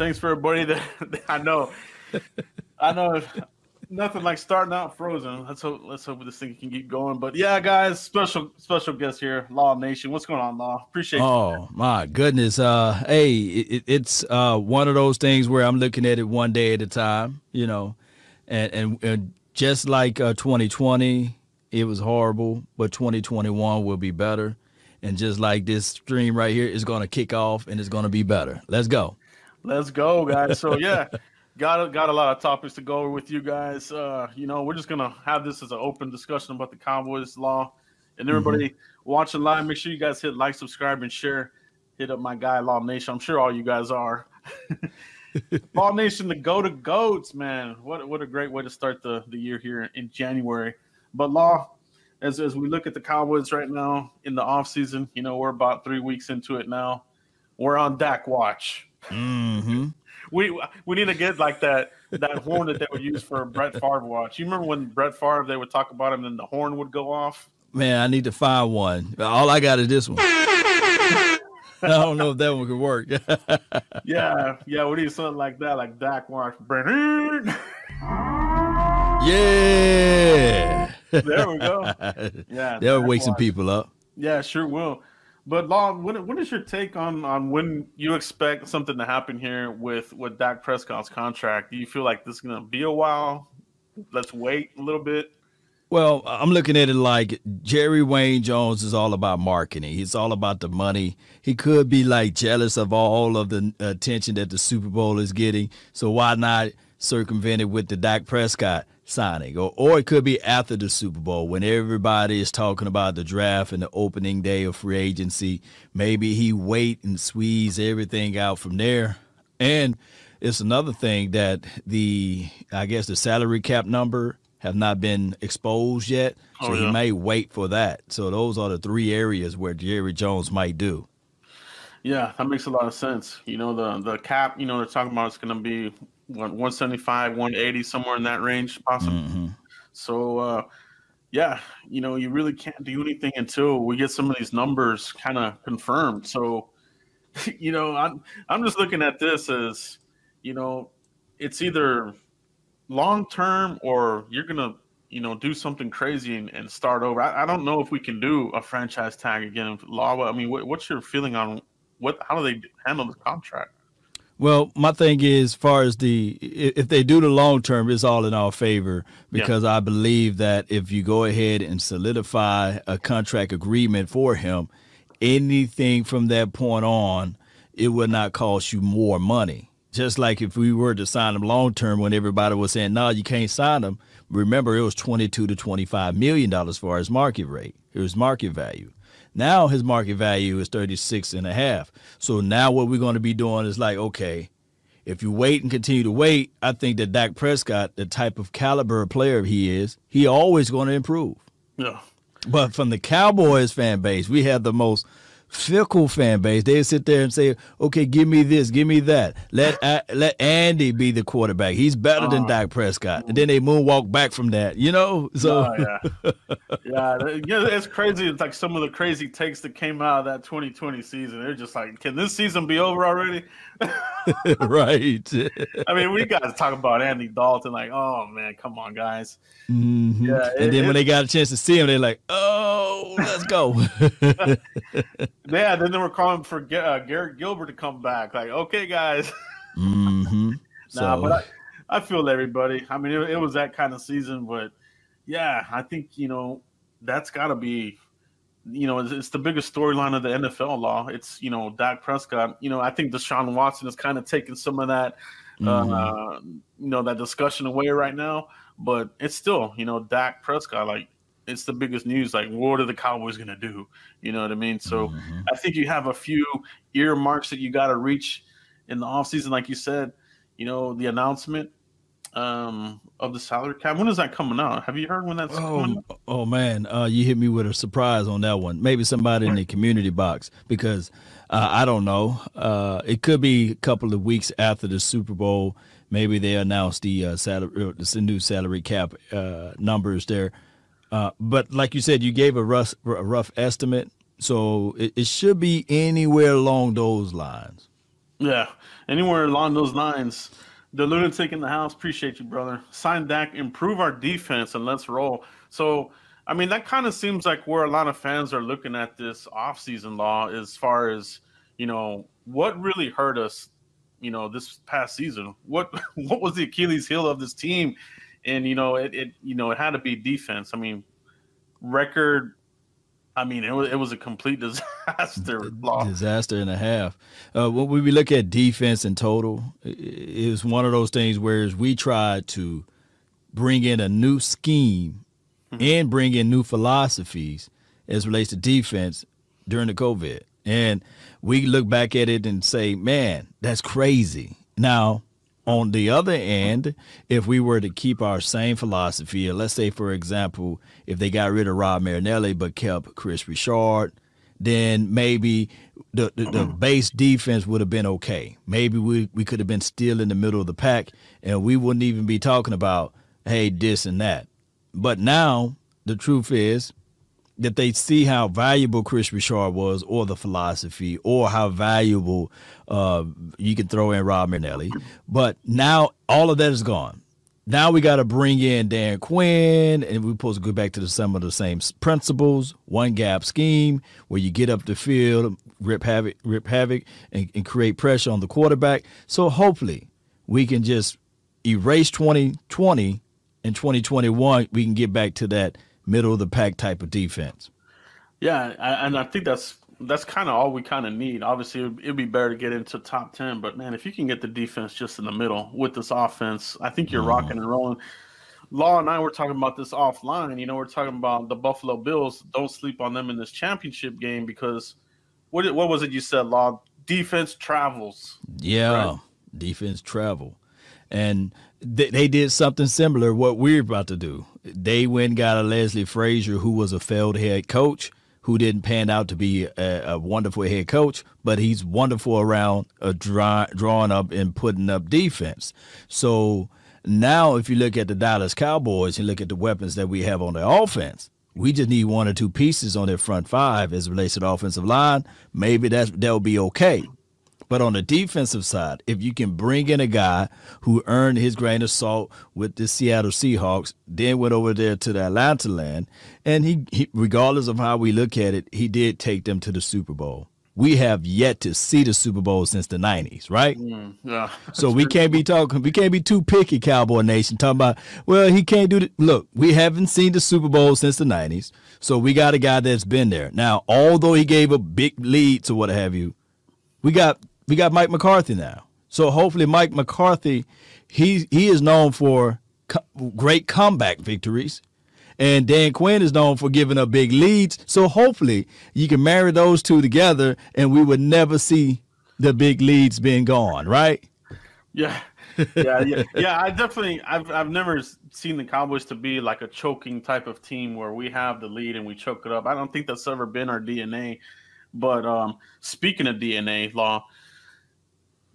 Thanks for everybody that, I know. I know nothing like starting out frozen. Let's hope let's hope this thing can keep going. But yeah, guys, special special guest here, Law Nation. What's going on, Law? Appreciate. Oh you. my goodness. Uh, hey, it, it's uh one of those things where I'm looking at it one day at a time. You know, and and, and just like uh, 2020, it was horrible, but 2021 will be better. And just like this stream right here is going to kick off and it's going to be better. Let's go. Let's go, guys. So yeah, got got a lot of topics to go over with you guys. Uh, you know, we're just gonna have this as an open discussion about the Cowboys law, and everybody mm-hmm. watching live. Make sure you guys hit like, subscribe, and share. Hit up my guy Law Nation. I'm sure all you guys are. Law Nation, the go to goats, man. What what a great way to start the the year here in January. But Law, as as we look at the Cowboys right now in the off season, you know we're about three weeks into it now. We're on Dak watch. Mm-hmm. we we need to get like that that horn that they would use for a Brett Favre watch. You remember when Brett Favre they would talk about him and the horn would go off? Man, I need to find one. All I got is this one. I don't know if that one could work. yeah, yeah, we need something like that, like Dak watch. yeah. There we go. Yeah. They'll wake some people up. Yeah, sure will. But Long, what, what is your take on on when you expect something to happen here with with Dak Prescott's contract? Do you feel like this is going to be a while? Let's wait a little bit. Well, I'm looking at it like Jerry Wayne Jones is all about marketing. He's all about the money. He could be like jealous of all of the attention that the Super Bowl is getting. So why not circumvent it with the Dak Prescott signing, or or it could be after the Super Bowl when everybody is talking about the draft and the opening day of free agency. Maybe he wait and squeeze everything out from there. And it's another thing that the I guess the salary cap number have not been exposed yet, oh, so oh, yeah. he may wait for that. So those are the three areas where Jerry Jones might do. Yeah, that makes a lot of sense. You know, the the cap, you know, they're talking about it's going to be 175, 180, somewhere in that range, possibly. Mm-hmm. So, uh, yeah, you know, you really can't do anything until we get some of these numbers kind of confirmed. So, you know, I'm I'm just looking at this as, you know, it's either long term or you're gonna, you know, do something crazy and, and start over. I, I, don't know if we can do a franchise tag again. Law, I mean, what, what's your feeling on what? How do they handle the contract? Well, my thing is, as far as the if they do the long term, it's all in our favor because yeah. I believe that if you go ahead and solidify a contract agreement for him, anything from that point on, it will not cost you more money. Just like if we were to sign him long term, when everybody was saying, "No, you can't sign him." Remember, it was twenty-two to twenty-five million dollars for his market rate, his market value. Now his market value is 36 and a half. So now what we're going to be doing is like, okay, if you wait and continue to wait, I think that Dak Prescott, the type of caliber player he is, he always going to improve. Yeah. But from the Cowboys fan base, we have the most fickle fan base. They sit there and say, "Okay, give me this, give me that. Let uh, let Andy be the quarterback. He's better than uh, Dak Prescott." And then they moonwalk back from that, you know. So uh, yeah, yeah, it's crazy. It's like some of the crazy takes that came out of that 2020 season. They're just like, "Can this season be over already?" right. I mean, we got to talk about Andy Dalton. Like, oh man, come on, guys. Mm-hmm. Yeah, and it, then when they got a chance to see him, they're like, "Oh, let's go." yeah, then they were calling for uh, Garrett Gilbert to come back. Like, okay, guys. Mm-hmm. So. nah, but I, I, feel everybody. I mean, it, it was that kind of season, but yeah, I think you know that's got to be you know, it's, it's the biggest storyline of the NFL law. It's, you know, Dak Prescott. You know, I think Deshaun Watson is kind of taking some of that, uh, mm-hmm. uh, you know, that discussion away right now. But it's still, you know, Dak Prescott, like, it's the biggest news. Like, what are the Cowboys going to do? You know what I mean? So mm-hmm. I think you have a few earmarks that you got to reach in the offseason. Like you said, you know, the announcement um of the salary cap. When is that coming out? Have you heard when that's oh, coming? Oh man, uh, you hit me with a surprise on that one. Maybe somebody in the community box because uh, I don't know. Uh, it could be a couple of weeks after the Super Bowl. Maybe they announce the uh, salary, uh, the new salary cap uh, numbers there. Uh, but like you said, you gave a rough, a rough estimate, so it, it should be anywhere along those lines. Yeah, anywhere along those lines. The lunatic in the house, appreciate you, brother. Sign Dak, improve our defense, and let's roll. So, I mean, that kind of seems like where a lot of fans are looking at this offseason law as far as, you know, what really hurt us, you know, this past season. What what was the Achilles heel of this team? And you know, it, it you know, it had to be defense. I mean, record I mean, it was it was a complete disaster. Disaster and a half. Uh, when we look at defense in total, it was one of those things where we tried to bring in a new scheme mm-hmm. and bring in new philosophies as relates to defense during the COVID, and we look back at it and say, "Man, that's crazy." Now, on the other end, if we were to keep our same philosophy, let's say, for example, if they got rid of Rod Marinelli but kept Kris Richard, then maybe the, the, the, base defense would have been okay. Maybe we, we could have been still in the middle of the pack and we wouldn't even be talking about, hey, this and that. But now the truth is that they see how valuable Kris Richard was, or the philosophy, or how valuable uh, you can throw in Rod Marinelli. But now all of that is gone. Now we got to bring in Dan Quinn, and we're supposed to go back to the, some of the same principles, one gap scheme, where you get up the field, rip havoc, rip havoc, and, and create pressure on the quarterback. So hopefully we can just erase 2020 and 2021. We can get back to that – middle of the pack type of defense. Yeah, and I think that's that's kind of all we kind of need. Obviously, it'd be better to get into top ten, but man, if you can get the defense just in the middle with this offense, I think you're mm. rocking and rolling. Law and I were talking about this offline. You know, we're talking about the Buffalo Bills. Don't sleep on them in this championship game because what what was it you said, Law? Defense travels. Yeah, right? defense travel, and they, they did something similar. What we're about to do they went and got a Leslie Frazier who was a failed head coach who didn't pan out to be a, a wonderful head coach, but he's wonderful around uh, draw, drawing up and putting up defense. So now, if you look at the Dallas Cowboys and look at the weapons that we have on the offense, we just need one or two pieces on their front five as relates to the offensive line. Maybe that's that'll be okay. But on the defensive side, if you can bring in a guy who earned his grain of salt with the Seattle Seahawks, then went over there to the Atlanta land, and he, he regardless of how we look at it, he did take them to the Super Bowl we have yet to see the Super Bowl since the '90s, right? Mm, yeah. so we can't be talking. We can't be too picky, Cowboy Nation. Talking about, well, he can't do it. Look, we haven't seen the Super Bowl since the '90s, so we got a guy that's been there. Now, although he gave a big lead to what have you, we got we got Mike McCarthy now. So hopefully, Mike McCarthy, he he is known for co- great comeback victories, and Dan Quinn is known for giving up big leads. So hopefully, you can marry those two together, and we would never see the big leads being gone, right? Yeah. yeah, yeah, yeah. I definitely, I've, I've never seen the Cowboys to be like a choking type of team where we have the lead and we choke it up. I don't think that's ever been our DNA. But um, speaking of DNA law,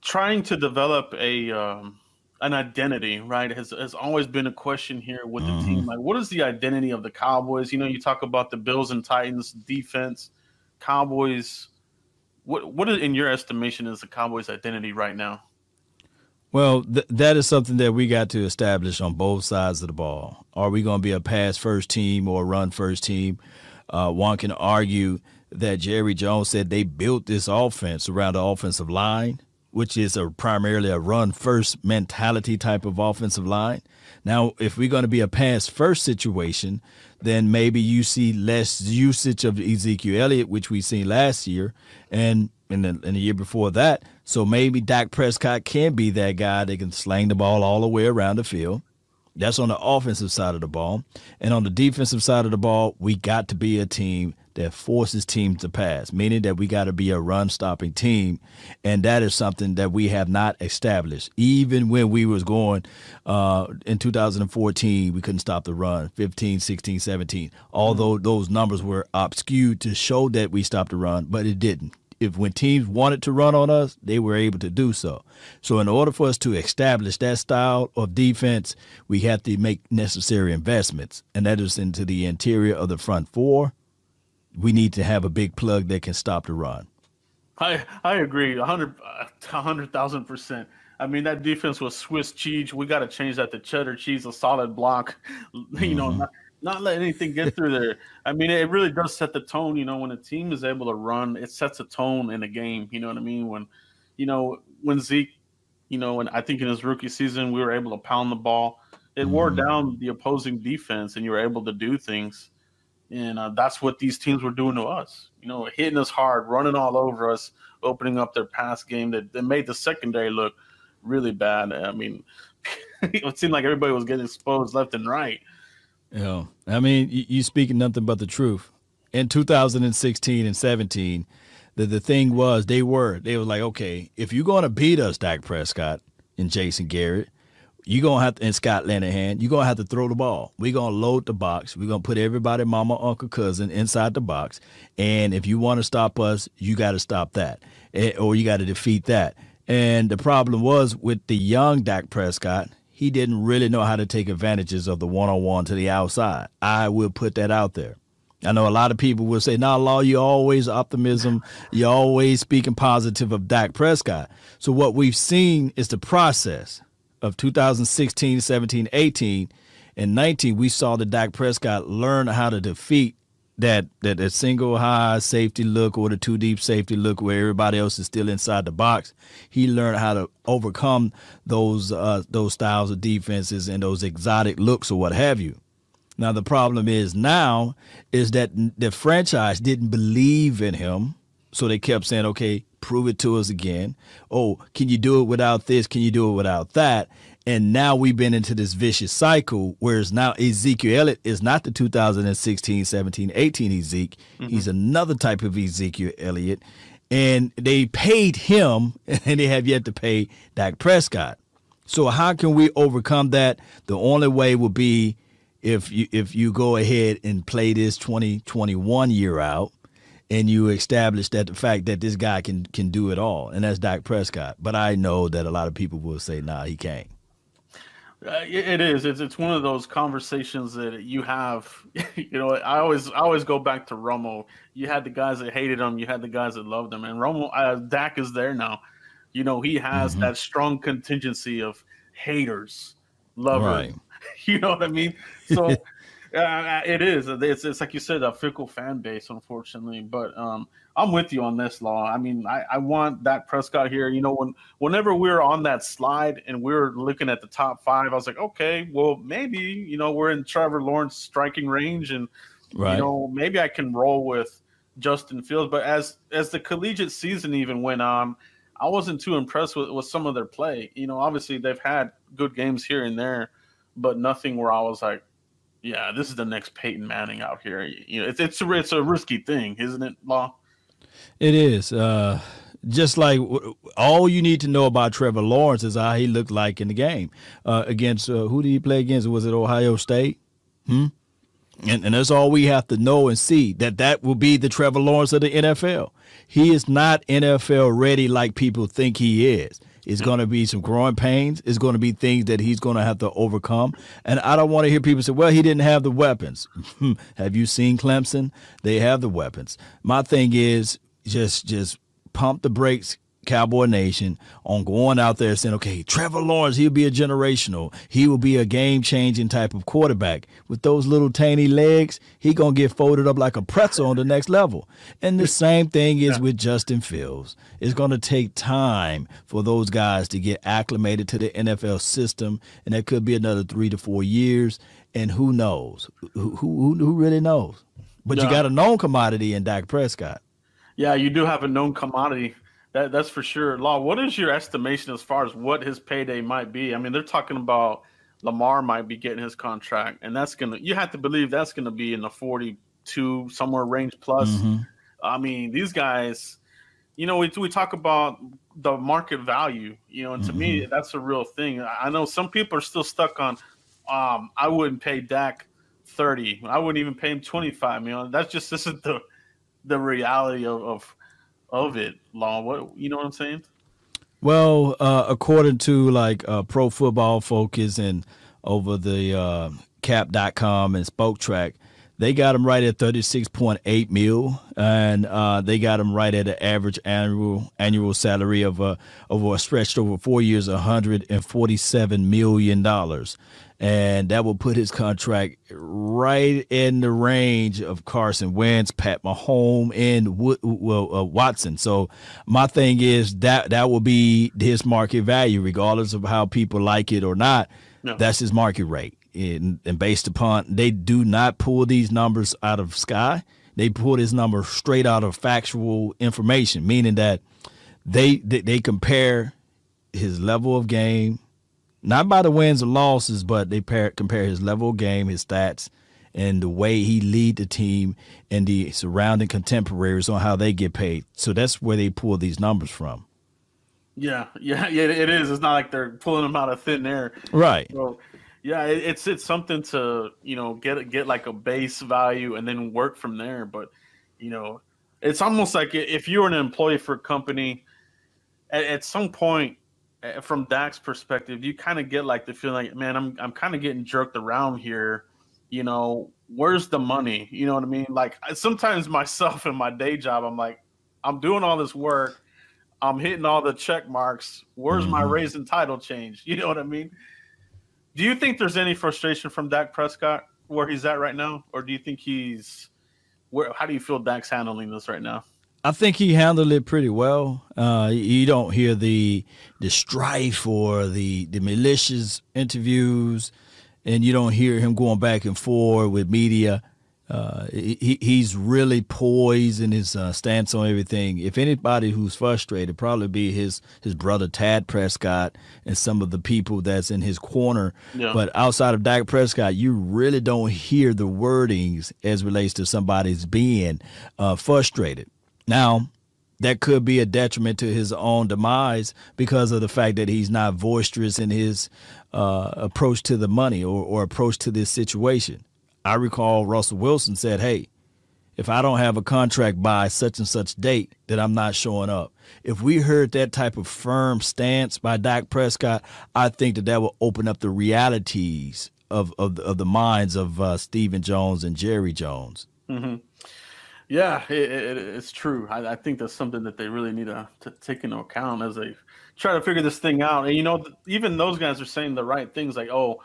trying to develop a um, an identity, right, has has always been a question here with the mm-hmm. team. Like, what is the identity of the Cowboys? You know, you talk about the Bills and Titans defense, Cowboys. What what in your estimation is the Cowboys' identity right now? Well, th- that is something that we got to establish on both sides of the ball. Are we going to be a pass first team or a run first team? Uh, one can argue that Jerry Jones said they built this offense around the offensive line which is a primarily a run first mentality type of offensive line. Now, if we're going to be a pass first situation, then maybe you see less usage of Ezekiel Elliott, which we seen last year, and in the, in the year before that. So maybe Dak Prescott can be that guy that can sling the ball all the way around the field. That's on the offensive side of the ball. And on the defensive side of the ball, we got to be a team that forces teams to pass, meaning that we got to be a run stopping team. And that is something that we have not established. Even when we was going uh, in 2014, we couldn't stop the run, 15, 16, 17. Although those numbers were obscured to show that we stopped the run, but it didn't. If when teams wanted to run on us, they were able to do so. So in order for us to establish that style of defense, we have to make necessary investments, and that is into the interior of the front four, we need to have a big plug that can stop the run. I I agree, a hundred, a hundred thousand percent. I mean, that defense was Swiss cheese. We got to change that to cheddar cheese, a solid block. You know, mm-hmm. not, not let anything get through there. I mean, it really does set the tone. You know, when a team is able to run, it sets a tone in a game. You know what I mean? When, you know, when Zeke, you know, and I think in his rookie season, we were able to pound the ball. It mm-hmm. wore down the opposing defense, and you were able to do things. And uh, that's what these teams were doing to us. You know, hitting us hard, running all over us, opening up their pass game that, that made the secondary look really bad. I mean, it seemed like everybody was getting exposed left and right. Yeah, I mean, you, you speaking nothing but the truth. In 2016 and 17, the the thing was they were they were like, okay, if you're going to beat us, Dak Prescott and Jason Garrett, you're gonna have to and Scott Linehan, you're gonna have to throw the ball. We're gonna load the box. We're gonna put everybody, mama, uncle, cousin, inside the box. And if you want to stop us, you got to stop that, eh, or you got to defeat that. And the problem was with the young Dak Prescott, he didn't really know how to take advantages of the one on one to the outside. I will put that out there. I know a lot of people will say, "Now, Law, you always optimism. You're always speaking positive of Dak Prescott." So what we've seen is the process of 2016, 17, 18, and 19. We saw the Dak Prescott learn how to defeat that that that single high safety look or the two deep safety look where everybody else is still inside the box. He learned how to overcome those uh, those styles of defenses and those exotic looks or what have you. Now the problem is now is that the franchise didn't believe in him, so they kept saying, "Okay, prove it to us again." Oh, can you do it without this? Can you do it without that? And now we've been into this vicious cycle, whereas now Ezekiel Elliott is not the 2016, 17, 18 Ezekiel. Mm-hmm. He's another type of Ezekiel Elliott. And they paid him, and they have yet to pay Dak Prescott. So how can we overcome that? The only way will be if you if you go ahead and play this 2021 year out and you establish that the fact that this guy can can do it all, and that's Dak Prescott. But I know that a lot of people will say, nah, he can't. Uh, it is. It's it's one of those conversations that you have. You know, I always I always go back to Romo. You had the guys that hated him. You had the guys that loved him. And Romo, uh, Dak is there now. You know, he has mm-hmm. that strong contingency of haters, lovers. Right. You know what I mean? So uh, it is. It's, it's like you said, a fickle fan base, unfortunately. But um, I'm with you on this law. I mean, I, I want that Prescott here. You know, when whenever we are on that slide and we are looking at the top five, I was like, okay, well, maybe you know we're in Trevor Lawrence striking range, and right. you know maybe I can roll with Justin Fields. But as as the collegiate season even went on, I wasn't too impressed with, with some of their play. You know, obviously they've had good games here and there, but nothing where I was like, yeah, this is the next Peyton Manning out here. You know, it's it's a, it's a risky thing, isn't it, Law? It is. Uh, just like all you need to know about Trevor Lawrence is how he looked like in the game uh, against uh, who did he play against? Was it Ohio State? Hmm. And, and that's all we have to know and see that that will be the Trevor Lawrence of the NFL. He is not NFL ready like people think he is. It's going to be some growing pains. It's going to be things that he's going to have to overcome. And I don't want to hear people say, well, he didn't have the weapons. Hmm. have you seen Clemson? They have the weapons. My thing is, just just pump the brakes, Cowboy Nation, on going out there saying, okay, Trevor Lawrence, he'll be a generational. He will be a game changing type of quarterback. With those little tiny legs, he gonna get folded up like a pretzel on the next level. And the same thing is yeah. with Justin Fields. It's gonna take time for those guys to get acclimated to the NFL system, and that could be another three to four years. And who knows? Who who, who really knows? But yeah. you got a known commodity in Dak Prescott. Yeah, you do have a known commodity. That, that's for sure. Law, what is your estimation as far as what his payday might be? I mean, they're talking about Lamar might be getting his contract, and that's gonna. You have to believe that's gonna be in the forty-two somewhere range plus. Mm-hmm. I mean, these guys. You know, we we talk about the market value. You know, and to mm-hmm. me, that's a real thing. I know some people are still stuck on. Um, I wouldn't pay Dak thirty. I wouldn't even pay him twenty-five. You know, that's just this isn't the the reality of of, of it, Law. What you know what I'm saying? Well, uh, according to like uh, Pro Football Focus and over the uh, cap.com and Spotrac, They got him right at 36.8 mil, and uh, they got him right at an average annual annual salary of uh, over stretched over four years, 147 million dollars, and that will put his contract right in the range of Carson Wentz, Pat Mahomes, and well, uh, Watson. So my thing is that that will be his market value, regardless of how people like it or not. No. That's his market rate and, and based upon they do not pull these numbers out of sky. They pull this number straight out of factual information, meaning that they they, they compare his level of game, not by the wins or losses, but they pair, compare his level of game, his stats, and the way he lead the team and the surrounding contemporaries on how they get paid. So that's where they pull these numbers from. Yeah, yeah, yeah. It is. It's not like they're pulling them out of thin air, right? So yeah, it's it's something to you know get get like a base value and then work from there. But you know, it's almost like if you're an employee for a company, at, at some point, from Dak's perspective, you kind of get like the feeling like, man, I'm I'm kind of getting jerked around here. You know, where's the money? You know what I mean? Like sometimes myself in my day job, I'm like, I'm doing all this work, I'm hitting all the check marks. Where's mm-hmm. my raise and title change? You know what I mean? Do you think there's any frustration from Dak Prescott where he's at right now, or do you think he's where? How do you feel Dak's handling this right now? I think he handled it pretty well. Uh, you don't hear the the strife or the the malicious interviews, and you don't hear him going back and forth with media. Uh, he, he's really poised in his uh, stance on everything. If anybody who's frustrated, probably be his his brother Tad Prescott and some of the people that's in his corner. Yeah. But outside of Dak Prescott, you really don't hear the wordings as relates to somebody's being uh, frustrated. Now, that could be a detriment to his own demise because of the fact that he's not boisterous in his uh, approach to the money or, or approach to this situation. I recall Russell Wilson said, Hey, if I don't have a contract by such and such date, that I'm not showing up. If we heard that type of firm stance by Dak Prescott, I think that that will open up the realities of of, of the minds of uh, Stephen Jones and Jerry Jones. Mm-hmm. Yeah, it, it, it's true. I, I, think that's something that they really need to, to take into account as they try to figure this thing out. And you know, even those guys are saying the right things, like, "Oh,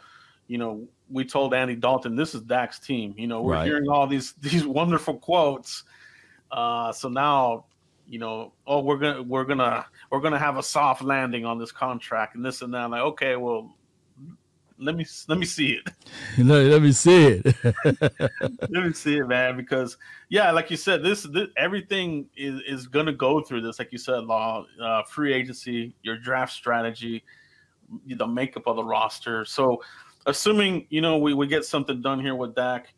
you know, we told Andy Dalton this is Dak's team. You know, we're right. hearing all these these wonderful quotes. Uh, so now, you know, oh, we're gonna we're gonna we're gonna have a soft landing on this contract and this and that. like, okay, well, let me let me see it. let, let me see it. let me see it, man. Because yeah, like you said, this, this everything is is gonna go through this. Like you said, law, uh, free agency, your draft strategy, the makeup of the roster. So assuming you know we, we get something done here with Dak,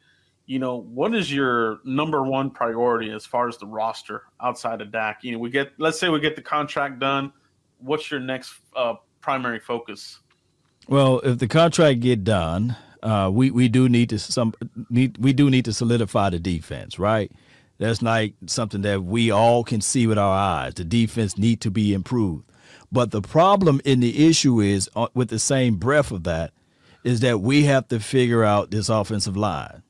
you know what is your number one priority as far as the roster outside of Dak? You know, we get let's say we get the contract done. What's your next uh, primary focus? Well, if the contract get done, uh, we we do need to some need we do need to solidify the defense, right? That's like something that we all can see with our eyes. The defense need to be improved. But the problem in the issue is, uh, with the same breath of that, is that we have to figure out this offensive line.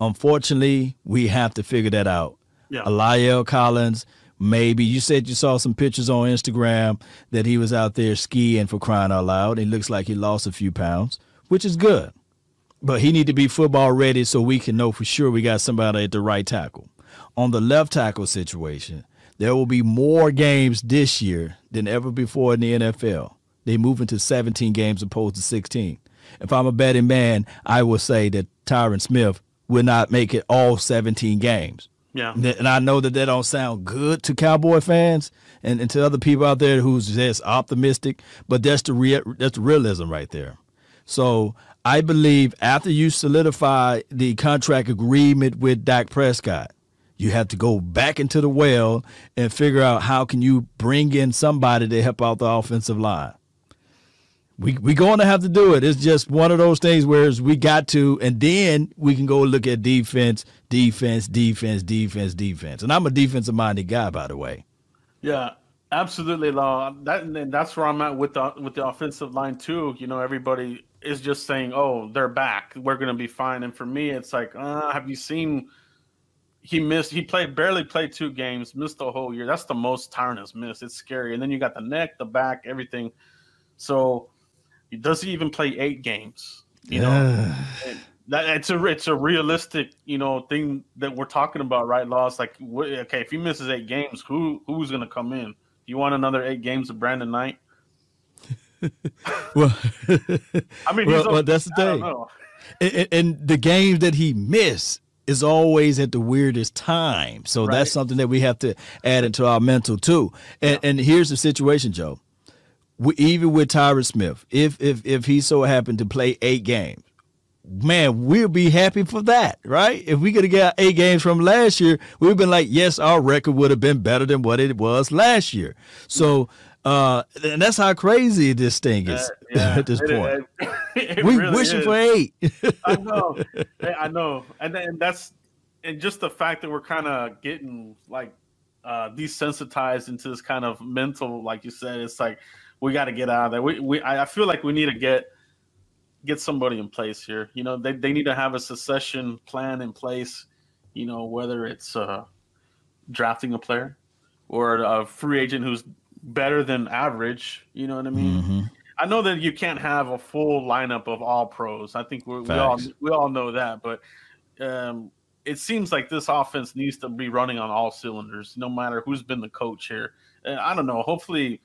Unfortunately, we have to figure that out. Yeah. La'el Collins, maybe you said you saw some pictures on Instagram that he was out there skiing for crying out loud. It looks like he lost a few pounds, which is good. But he need to be football ready so we can know for sure we got somebody at the right tackle. On the left tackle situation, there will be more games this year than ever before in the NFL. They move into 17 games opposed to 16 if I'm a betting man, I will say that Tyron Smith will not make it all 17 games. Yeah. And I know that that don't sound good to Cowboy fans and, and to other people out there who's just optimistic, but that's the real that's the realism right there. So I believe after you solidify the contract agreement with Dak Prescott, you have to go back into the well and figure out how can you bring in somebody to help out the offensive line we we going to have to do it. It's just one of those things where we got to, and then we can go look at defense, defense, defense, defense, defense. And I'm a defensive minded guy, by the way. Yeah, Absolutely, Law. That that's where I'm at with the with the offensive line too. You know, everybody is just saying, "Oh, they're back. We're going to be fine." And for me, it's like, uh, have you seen? He missed. He played barely played two games. Missed the whole year. That's the most tiredness miss. It's scary. And then you got the neck, the back, everything. So, does he even play eight games? You know, that it's a it's a realistic you know thing that we're talking about, right? Loss like okay, if he misses eight games, who who's going to come in? You want another eight games of Brandon Knight? well, I mean, well, well, that's the thing. And, and, the games that he missed is always at the weirdest time. So right. that's something that we have to add into our mental too. And, yeah. and here's the situation, Joe. Even with Tyron Smith, if if if he so happened to play eight games, man, we'll be happy for that, right? If we could have got eight games from last year, we've been like, yes, our record would have been better than what it was last year. So, uh, and that's how crazy this thing is uh, yeah, at this it, point. It, it we really wishing is. for eight. I know, I know, and then that's and just the fact that we're kind of getting like uh, desensitized into this kind of mental, like you said, it's like we got to get out of there. We, we, I feel like we need to get get somebody in place here. You know, they, they need to have a succession plan in place, you know, whether it's uh, drafting a player or a free agent who's better than average. You know what I mean? Mm-hmm. I know that you can't have a full lineup of all pros. I think we all we all know that, but um, it seems like this offense needs to be running on all cylinders, no matter who's been the coach here. And I don't know. Hopefully,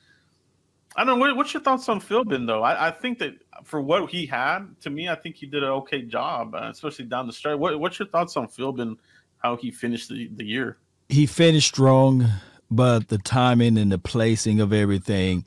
I don't know. What's your thoughts on Philbin, though? I, I, think that for what he had, to me, I think he did an okay job, uh, especially down the stretch. What, what's your thoughts on Philbin, how he finished the, the year? He finished strong, but the timing and the placing of everything,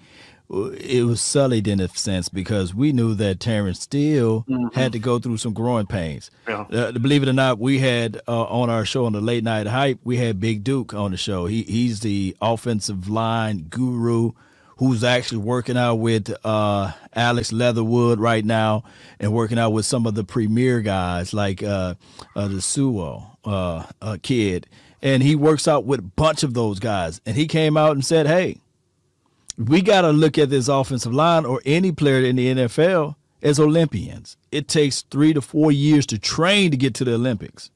it was sullied in a sense because we knew that Terence Steele mm-hmm. had to go through some growing pains. Yeah. Uh, believe it or not, we had uh, on our show on the late night hype, we had Big Duke on the show. He he's the offensive line guru who's actually working out with uh, Alex Leatherwood right now and working out with some of the premier guys like uh, uh, the Suo uh, uh, kid. And he works out with a bunch of those guys. And he came out and said, hey, we got to look at this offensive line or any player in the NFL as Olympians. It takes three to four years to train to get to the Olympics.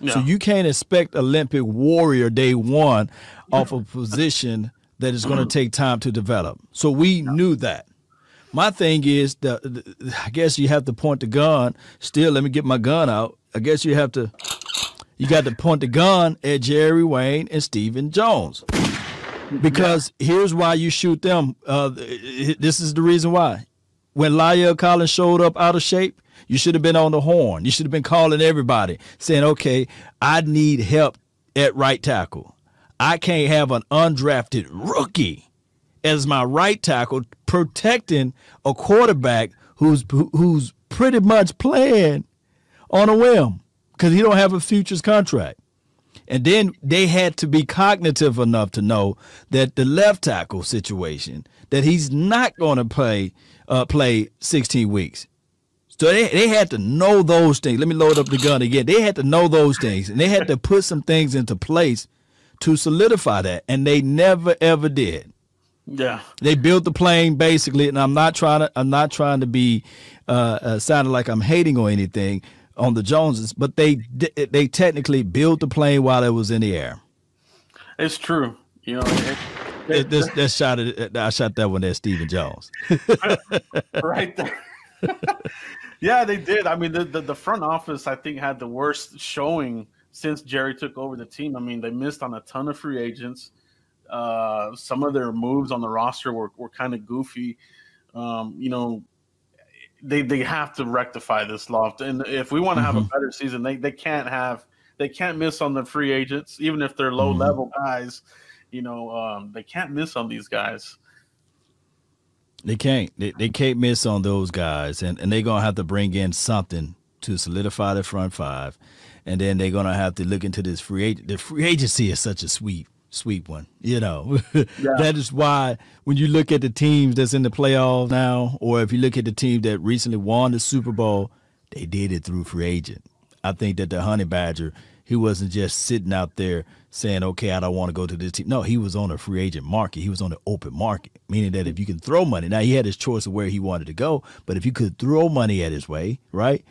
Yeah. So you can't expect Olympic warrior day one off a position that is going to take time to develop. So we knew that. My thing is that I guess you have to point the gun. Still, let me get my gun out. I guess you have to. You got to point the gun at Jerry Wayne and Stephen Jones. Because here's why you shoot them. Uh, this is the reason why. When La'el Collins showed up out of shape, you should have been on the horn. You should have been calling everybody, saying, "Okay, I need help at right tackle. I can't have an undrafted rookie as my right tackle protecting a quarterback who's who's pretty much playing on a whim because he don't have a futures contract. And then they had to be cognitive enough to know that the left tackle situation that he's not going to play uh, play 16 weeks. So they, they had to know those things. Let me load up the gun again. They had to know those things and they had to put some things into place to solidify that, and they never ever did. Yeah, they built the plane basically, and I'm not trying to I'm not trying to be uh, uh sounding like I'm hating or anything on the Joneses, but they they technically built the plane while it was in the air. It's true, you know. It, it, this that shot it, I shot that one at Stephen Jones. right there. yeah, they did. I mean, the, the, the front office I think had the worst showing since Jerry took over the team. I mean, they missed on a ton of free agents. Uh, some of their moves on the roster were, were kind of goofy. Um, you know, they they have to rectify this loft, and if we want to have mm-hmm. a better season, they they can't have they can't miss on the free agents, even if they're low mm-hmm. level guys. You know, um, they can't miss on these guys. They can't. They, they can't miss on those guys, and, and they're gonna have to bring in something to solidify the front five and then they're gonna have to look into this free agent. The free agency is such a sweet, sweet one. You know, yeah. that is why when you look at the teams that's in the playoffs now, or if you look at the team that recently won the Super Bowl, they did it through free agent. I think that the Honey Badger He wasn't just sitting out there saying, okay, I don't want to go to this team. No, he was on a free agent market. He was on the open market, meaning that if you can throw money, now he had his choice of where he wanted to go, but if you could throw money at his way, right?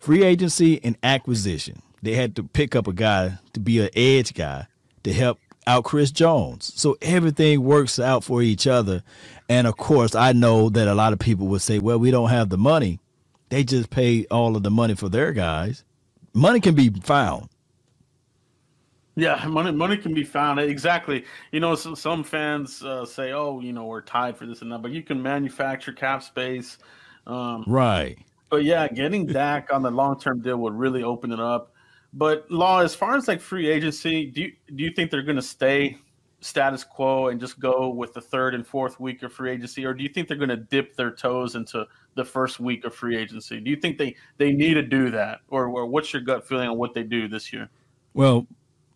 Free agency and acquisition. They had to pick up a guy to be an edge guy to help out Chris Jones. So everything works out for each other. And of course, I know that a lot of people would say, well, we don't have the money. They just pay all of the money for their guys. Money can be found. Yeah, money money can be found exactly. You know, some, some fans uh, say, "Oh, you know, we're tied for this and that," but you can manufacture cap space. Um, right. But yeah, getting Dak on the long term deal would really open it up. But law, as far as like free agency, do you do you think they're going to stay status quo and just go with the third and fourth week of free agency, or do you think they're going to dip their toes into the first week of free agency? Do you think they they need to do that, or, or what's your gut feeling on what they do this year? Well,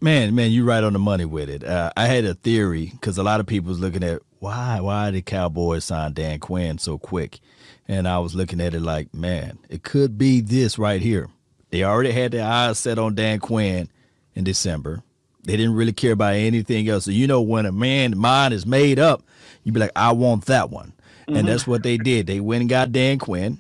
man, man, you're right on the money with it. Uh, I had a theory because a lot of people was looking at why why did Cowboys sign Dan Quinn so quick, and I was looking at it like, man, it could be this right here. They already had their eyes set on Dan Quinn in December. They didn't really care about anything else. So you know when a man's mind is made up, you be like, I want that one. Mm-hmm. And that's what they did. They went and got Dan Quinn.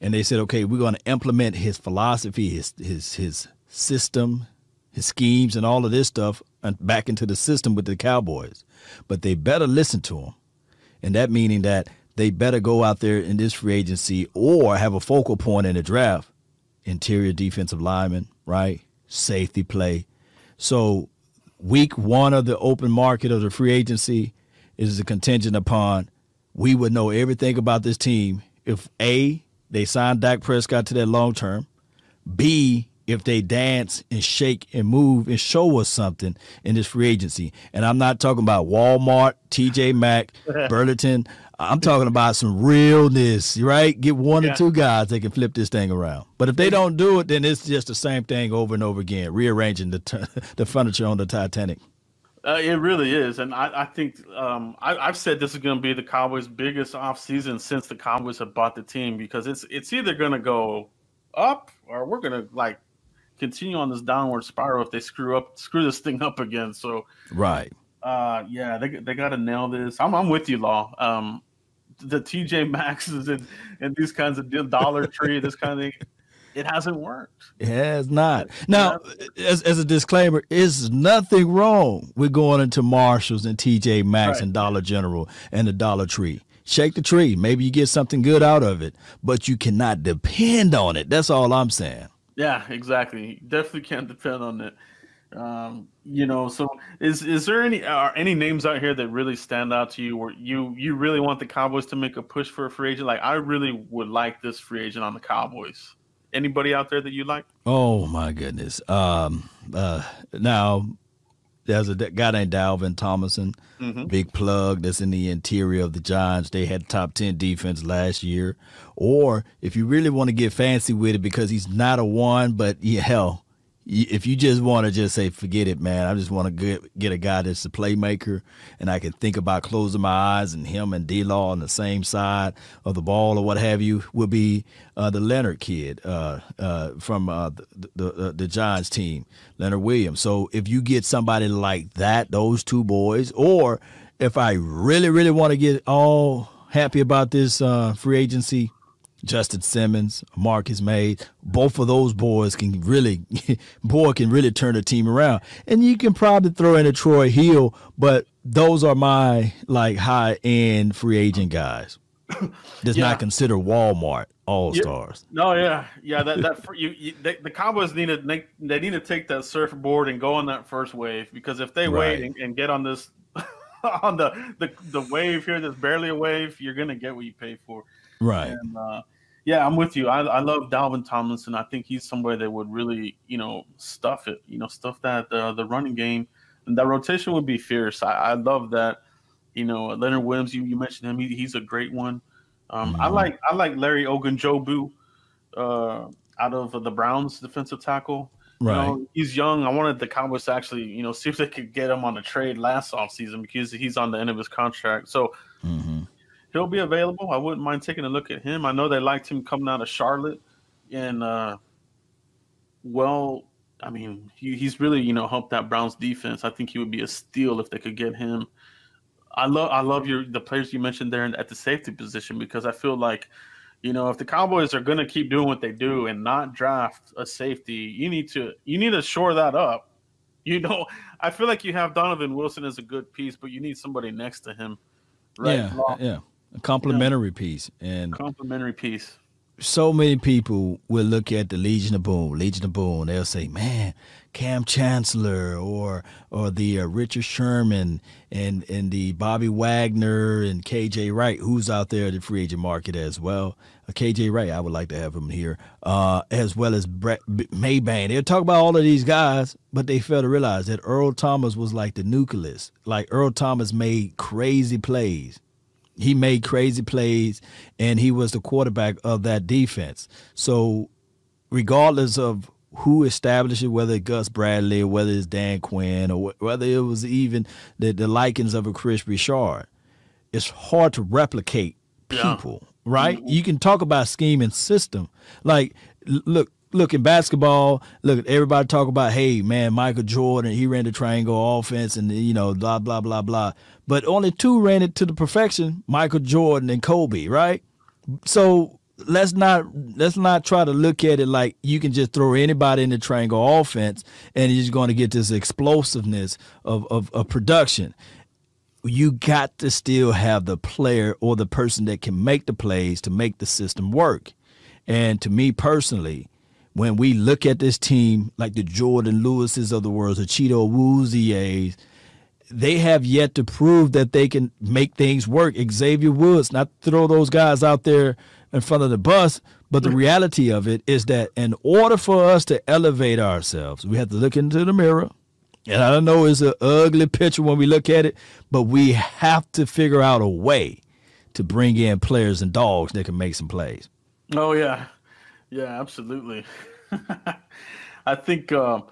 And they said, okay, we're going to implement his philosophy, his his his system, his schemes, and all of this stuff back into the system with the Cowboys. But they better listen to him. And that meaning that they better go out there in this free agency or have a focal point in the draft interior defensive lineman, right? Safety play. So week one of the open market of the free agency is a contingent upon we would know everything about this team if A, they sign Dak Prescott to that long term, B, if they dance and shake and move and show us something in this free agency. And I'm not talking about Walmart, TJ Maxx, Burlington. I'm talking about some realness, right? Get one yeah. or two guys that can flip this thing around. But if they don't do it, then it's just the same thing over and over again, rearranging the t- the furniture on the Titanic. Uh, it really is, and I, I think um, I, have said this is going to be the Cowboys' biggest offseason since the Cowboys have bought the team because it's it's either going to go up or we're going to like continue on this downward spiral if they screw up screw this thing up again. So right, uh, yeah, they they got to nail this. I'm I'm with you, Law. Um, the TJ Maxxes and, and these kinds of Dollar Tree, this kind of thing, it hasn't worked. It has not. Now, as, as a disclaimer, is nothing wrong with going into Marshalls and TJ Maxx right. and Dollar General and the Dollar Tree. Shake the tree. Maybe you get something good out of it, but you cannot depend on it. That's all I'm saying. Yeah, exactly. definitely can't depend on it. Um, you know, so is is there any are any names out here that really stand out to you where you you really want the Cowboys to make a push for a free agent? Like I really would like this free agent on the Cowboys. Anybody out there that you like? Oh my goodness. Um uh now there's a guy named Dalvin Tomlinson, mm-hmm. big plug that's in the interior of the Giants. They had top 10 defense last year. Or if you really want to get fancy with it because he's not a one, but yeah, hell, if you just want to just say forget it man. I just want to get, get a guy that's a playmaker and i can think about closing my eyes and him and d-law on the same side of the ball or what have you would be uh, the leonard kid uh, uh, from uh, the, the, the giants team leonard williams. So if you get somebody like that those two boys or if i really really want to get all happy about this uh, free agency Justin Simmons, Marcus Maye, both of those boys can really, boy can really turn the team around. And you can probably throw in a Troy Hill, but those are my like high end free agent guys. Does yeah. not consider Walmart all stars. Yeah. No, yeah, yeah. That that you, you they, the Cowboys need to they, they need to take that surfboard and go on that first wave because if they right. wait and, and, get on this on the, the the wave here that's barely a wave, you're gonna get what you pay for. Right. And, uh, yeah, I'm with you. I, I love Dalvin Tomlinson. I think he's somebody that would really, you know, stuff it. You know, stuff that uh, the running game and that rotation would be fierce. I, I love that. You know, Leonard Williams. You, you mentioned him. He, he's a great one. Um, mm-hmm. I like I like Larry Ogunjobi uh, out of the Browns defensive tackle. Right. You know, he's young. I wanted the Cowboys to actually, you know, see if they could get him on a trade last offseason because he's on the end of his contract. So mm-hmm he'll be available. I wouldn't mind taking a look at him. I know they liked him coming out of Charlotte, and uh, well, I mean, he, he's really you know helped that Browns defense. I think he would be a steal if they could get him. I love I love your the players you mentioned there at the safety position because I feel like you know if the Cowboys are going to keep doing what they do and not draft a safety, you need to you need to shore that up. You know, I feel like you have Donovan Wilson as a good piece, but you need somebody next to him. Right? Yeah, yeah, a complementary yeah. piece and complementary piece so many people will look at the Legion of Boom, Legion of Boom. They'll say, "Man, Kam Chancellor or or the uh, Richard Sherman and and the Bobby Wagner and KJ Wright, who's out there at the free agent market as well. Uh, KJ Wright, I would like to have him here, uh, as well as Brett Maybank. They'll talk about all of these guys, but they fail to realize that Earl Thomas was like the nucleus. Like Earl Thomas made crazy plays he made crazy plays and he was the quarterback of that defense. So, regardless of who established it, whether it's Gus Bradley or whether it's Dan Quinn or whether it was even the, the likings of a Kris Richard, it's hard to replicate people, yeah. right? Mm-hmm. You can talk about scheme and system. Like, look, look in basketball, look at everybody talk about, hey man, Michael Jordan, he ran the triangle offense and you know, blah blah blah blah. But only two ran it to the perfection, Michael Jordan and Kobe, right? So let's not let's not try to look at it like you can just throw anybody in the triangle offense and you're just going to get this explosiveness of, of, of production you got to still have the player or the person that can make the plays to make the system work. And to me personally, when we look at this team, like the Jourdan Lewises of the world, the Chido Awuzies, they have yet to prove that they can make things work. Xavier Woods, not throw those guys out there in front of the bus, but the reality of it is that in order for us to elevate ourselves, we have to look into the mirror. And I don't know it's an ugly picture when we look at it, but we have to figure out a way to bring in players and dogs that can make some plays. Oh yeah, yeah, absolutely. I think um,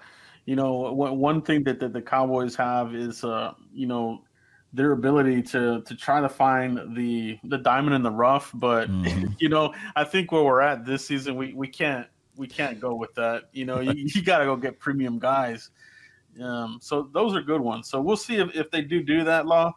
you know one thing that, that the Cowboys have is uh, you know their ability to to try to find the the diamond in the rough. But mm-hmm. you know, I think where we're at this season, we we can't we can't go with that. You know, you, you got to go get premium guys. Um, so those are good ones. So we'll see if, if they do do that law.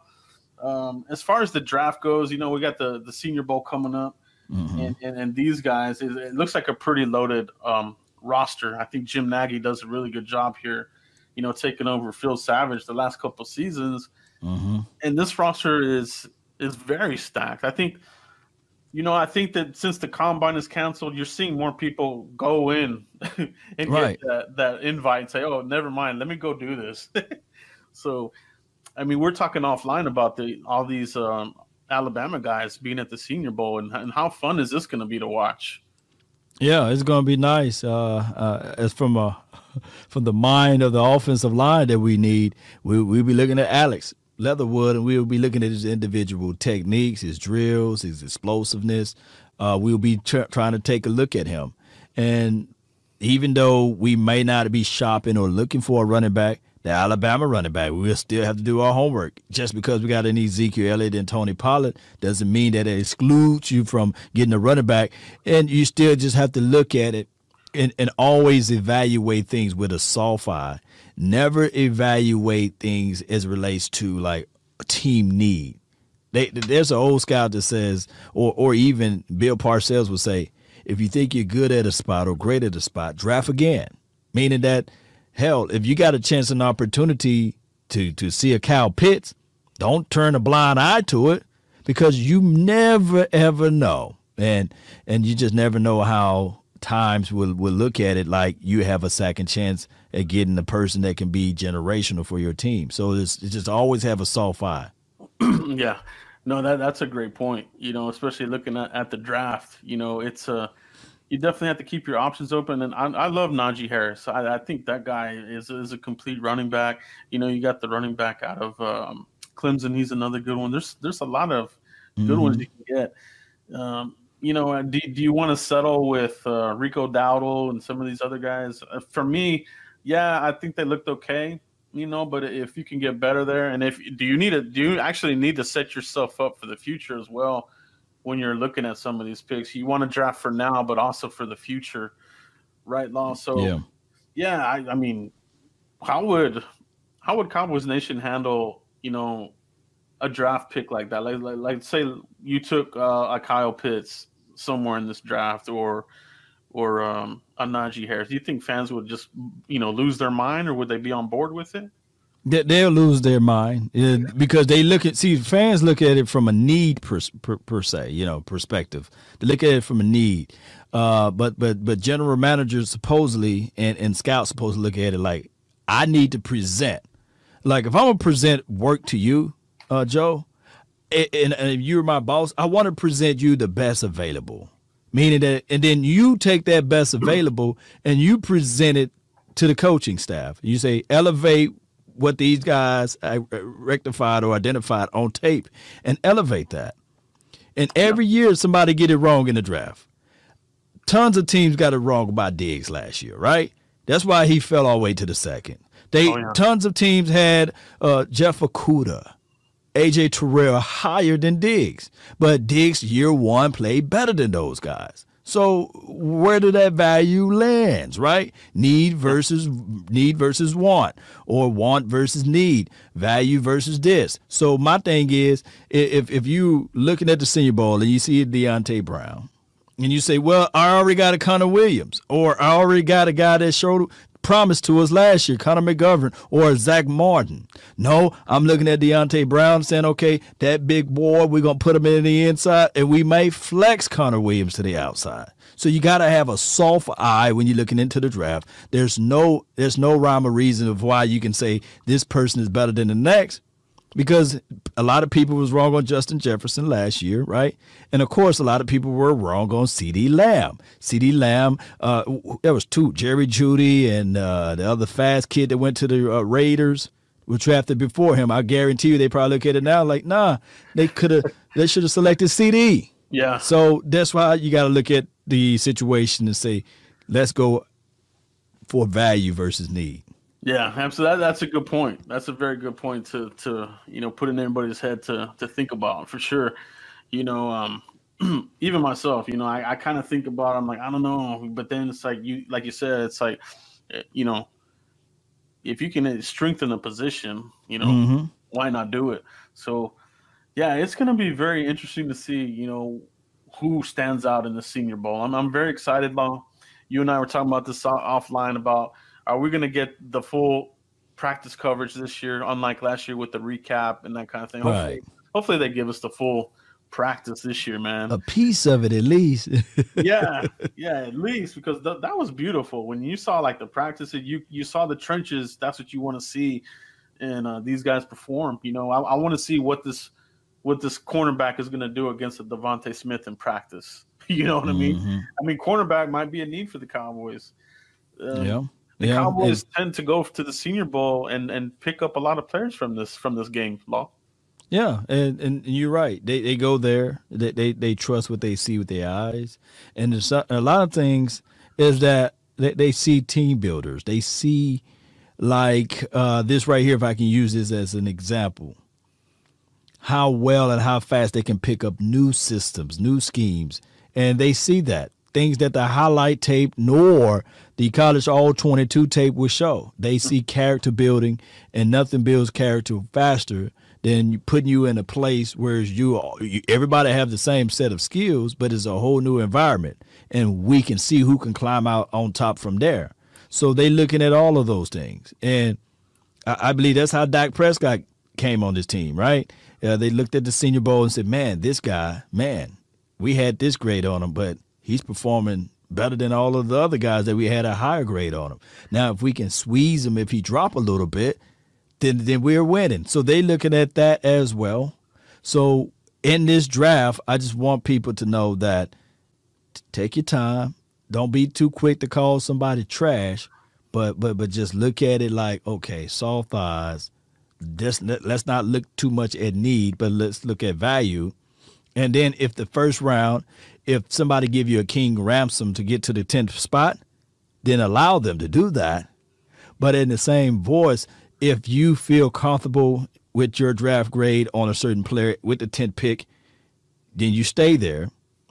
Um, as far as the draft goes, you know, we got the the Senior Bowl coming up. Mm-hmm. And, and, and these guys, it, it, looks like a pretty loaded um, roster. I think Jim Nagy does a really good job here. You know, taking over Phil Savage the last couple seasons, mm-hmm. and this roster is is very stacked. I think, you know, I think that since the combine is canceled, you're seeing more people go in and right. get that, that invite and say, "Oh, never mind, let me go do this." so, I mean, we're talking offline about the all these um, Alabama guys being at the Senior Bowl, and, and how fun is this going to be to watch? Yeah, it's going to be nice. Uh, uh, as from a from the mind of the offensive line that we need, we we'll be looking at Alex Leatherwood, and we'll be looking at his individual techniques, his drills, his explosiveness. Uh, we'll be tr- trying to take a look at him, and even though we may not be shopping or looking for a running back, the Alabama running back. We'll still have to do our homework. Just because we got an Ezekiel Elliott and Tony Pollard doesn't mean that it excludes you from getting a running back. And you still just have to look at it and, and always evaluate things with a soft eye. Never evaluate things as relates to like team need. They, there's an old scout that says, or or even Bill Parcells would say, if you think you're good at a spot or great at a spot, draft again. Meaning that hell, if you got a chance and opportunity to to see a Kyle Pitts, don't turn a blind eye to it because you never ever know. And and you just never know how times will will look at it like you have a second chance at getting the person that can be generational for your team. So it's, just always have a soft eye. yeah. No, that that's a great point. You know, especially looking at, at the draft. You know, it's a you definitely have to keep your options open. And I, I love Najee Harris. I, I, think that guy is is a complete running back. You know, you got the running back out of um, Clemson. He's another good one. There's there's a lot of good mm-hmm. ones you can get. Um, you know, uh, do, do you want to settle with uh, Rico Dowdle and some of these other guys? Uh, for me, yeah, I think they looked okay. You know, but if you can get better there, and if do you need to do you actually need to set yourself up for the future as well? When you're looking at some of these picks. You want to draft for now, but also for the future, right, Law? So, yeah. Yeah, I, I mean, how would how would Cowboys Nation handle you know a draft pick like that? Like like, like say you took uh, a Kyle Pitts somewhere in this draft or or um, a Najee Harris. Do you think fans would just you know lose their mind or would they be on board with it? They'll lose their mind because they look at see fans look at it from a need per, per, per se you know perspective. They look at it from a need. Uh, but but but general managers supposedly and and scouts supposed to look at it like i need to present. Like if i'm gonna present work to you uh, joe and, and if you're my boss i want to present you the best available. Meaning that and then you take that best available and you present it to the coaching staff. You say elevate what these guys uh, rectified or identified on tape and elevate that. And every year somebody get it wrong in the draft. Tons of teams got it wrong about Diggs last year, right? That's why he fell all the way to the second. They oh, yeah. tons of teams had uh, Jeff Okudah, AJ Terrell higher than Diggs, but Diggs year one played better than those guys. So where do that value lands, right? Need versus need versus want, or want versus need, value versus this. So my thing is, if if you looking at the Senior Bowl and you see Deonte Brown, and you say, "Well, I already got a Connor Williams, or I already got a guy that showed promised to us last year, Connor McGovern or Zack Martin. No, I'm looking at Deonte Brown saying, okay, that big boy, we're going to put him in the inside and we may flex Connor Williams to the outside. So you got to have a soft eye when you're looking into the draft. There's no there's no rhyme or reason of why you can say this person is better than the next because a lot of people was wrong on Justin Jefferson last year, right? And of course, a lot of people were wrong on CeeDee Lamb. CeeDee Lamb, uh, there was two, Jerry Jeudy and uh, the other fast kid that went to the uh, Raiders were drafted before him. I guarantee you, they probably look at it now like, nah, they could have, they should have selected CeeDee. Yeah. So that's why you got to look at the situation and say, let's go for value versus need. Yeah, absolutely. That, that's a good point. That's a very good point to to you know put in everybody's head to to think about for sure. You know, um, even myself, you know, I, I kind of think about. I'm like, I don't know, but then it's like you, like you said, it's like, eh, you know, if you can strengthen a position, you know, mm-hmm. why not do it? So, yeah, it's going to be very interesting to see, you know, who stands out in the Senior Bowl. I'm I'm very excited about. You and I were talking about this offline about are we going to get the full practice coverage this year, unlike last year with the recap and that kind of thing? Hopefully, right. hopefully they give us the full practice this year, man. A piece of it, at least. yeah, yeah, at least because th- that was beautiful. When you saw like the practice, you you saw the trenches. That's what you want to see, and uh, these guys perform. You know, I, I want to see what this what this cornerback is going to do against a DeVonta Smith in practice. You know what I mean? Mm-hmm. I mean, cornerback might be a need for the Cowboys. Um, yeah. The yeah, Cowboys tend to go to the Senior Bowl and and pick up a lot of players from this from this game. Law. Yeah, and, and you're right. They they go there. They, they they trust what they see with their eyes, and there's a lot of things is that they, they see team builders. They see like uh, this right here. If I can use this as an example, how well and how fast they can pick up new systems, new schemes, and they see that things that the highlight tape nor the college all 22 tape will show. They see character building, and nothing builds character faster than putting you in a place where you, you everybody have the same set of skills, but it's a whole new environment, and we can see who can climb out on top from there. So they looking at all of those things, and I, I believe that's how Dak Prescott came on this team, right? Uh, they looked at the Senior Bowl and said, "Man, this guy, man, we had this grade on him, but he's performing better than all of the other guys that we had a higher grade on him. Now, if we can squeeze him, if he drop a little bit, then then we're winning. So they looking at that as well. So in this draft, I just want people to know that take your time. Don't be too quick to call somebody trash, but but but just look at it like okay, soft eyes. Just let's not look too much at need, but let's look at value. And then if the first round if somebody give you a king ransom to get to the 10th spot, then allow them to do that. But in the same voice, if you feel comfortable with your draft grade on a certain player with the 10th pick, then you stay there.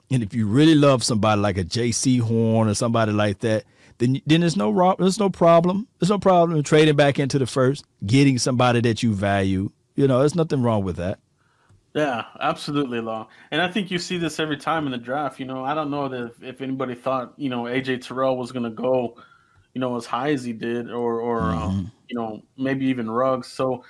And if you really love somebody like a Jaycee Horn or somebody like that, then then there's no there's no problem. There's no problem in trading back into the first, getting somebody that you value. You know, there's nothing wrong with that. Yeah, absolutely, Law. And I think you see this every time in the draft. You know, I don't know that if, if anybody thought you know AJ Terrell was going to go, you know, as high as he did, or or um, mm-hmm. um, you know maybe even Ruggs. So,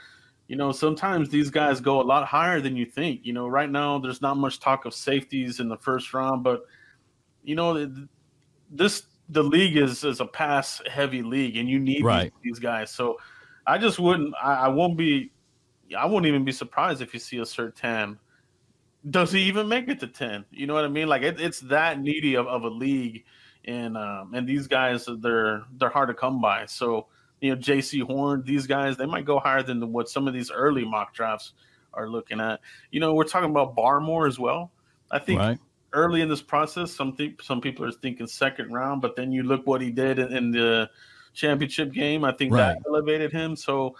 you know, sometimes these guys go a lot higher than you think. You know, right now there's not much talk of safeties in the first round, but you know, this the league is is a pass heavy league, and you need right. these, these, guys. So, I just wouldn't. I, I won't be I wouldn't even be surprised if you see a Surtain. Does he even make it to ten? You know what I mean? Like it, it's that needy of, of a league, and um, and these guys they're they're hard to come by. So you know, Jaycee Horn, these guys they might go higher than what some of these early mock drafts are looking at. You know, we're talking about Barmore as well. I think right. early in this process, some th- some people are thinking second round, but then you look what he did in, in the championship game. I think right. that elevated him. So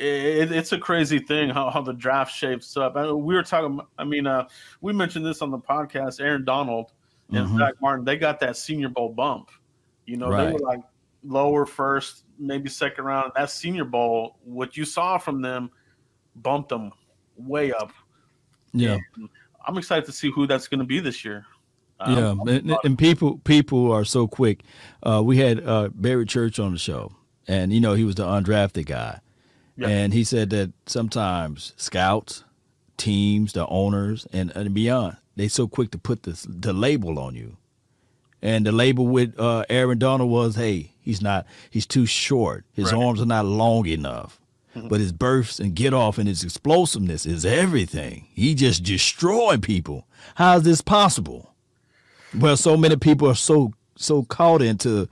it, it's a crazy thing how, how the draft shapes up. I we were talking. I mean, uh, we mentioned this on the podcast. Aaron Donald and mm-hmm. Zack Martin, they got that Senior Bowl bump. You know, right. they were like lower first, maybe second round. That Senior Bowl, what you saw from them, bumped them way up. Yeah, and I'm excited to see who that's going to be this year. Um, yeah, and, and, people people are so quick. Uh, we had uh, Barry Church on the show, and you know he was the undrafted guy and he said that sometimes scouts, teams, the owners, and, and beyond, they so quick to put the, the label on you. And the label with uh, Aaron Donald was, hey, he's not, he's too short. His right. arms are not long enough. Mm-hmm. But his bursts and get off and his explosiveness is everything. He just destroying people. How is this possible? Well, so many people are so so caught into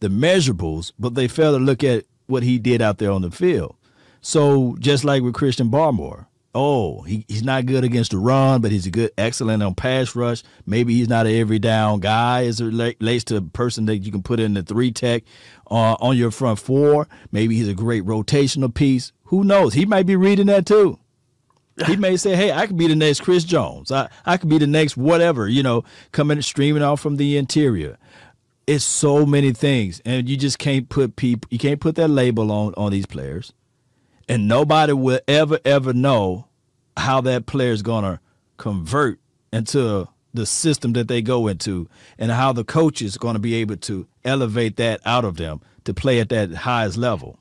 the measurables, but they fail to look at what he did out there on the field. So just like with Christian Barmore, oh, he, he's not good against the run, but he's a good, excellent on pass rush. Maybe he's not an every down guy as it relates to a person that you can put in the three tech uh, on your front four. Maybe he's a great rotational piece. Who knows? He might be reading that too. He may say, "Hey, I could be the next Chris Jones. I I could be the next whatever. You know, coming streaming off from the interior." It's so many things, and you just can't put people. You can't put that label on on these players and nobody will ever ever know how that player is going to convert into the system that they go into and how the coach is going to be able to elevate that out of them to play at that highest level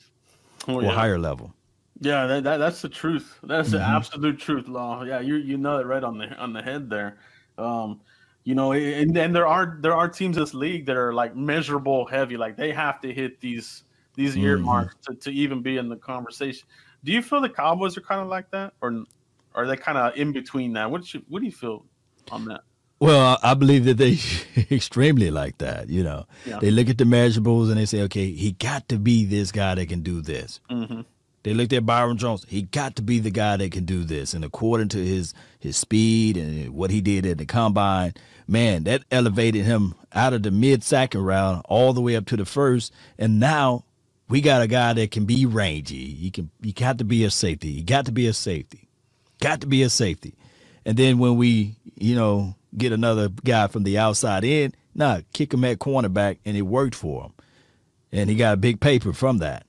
oh, or higher level. Yeah that, that, that's the truth. That's mm-hmm. the absolute truth law yeah you you know it right on the on the head there. Um, you know and, and there are there are teams in this league that are like measurable heavy. Like they have to hit these these mm-hmm. earmarks to, to even be in the conversation. Do you feel the Cowboys are kind of like that, or are they kind of in between that? What you, what do you feel on that? Well, I believe that they extremely like that. You know, yeah. they look at the measurables and they say, okay, he got to be this guy that can do this. Mm-hmm. They looked at Byron Jones. He got to be the guy that can do this. And according to his his speed and what he did at the combine, man, that elevated him out of the mid second round all the way up to the first. And now we got a guy that can be rangy. He can he got to be a safety. He got to be a safety. Got to be a safety. And then when we, you know, get another guy from the outside in, nah, kick him at cornerback and it worked for him. And he got a big paper from that.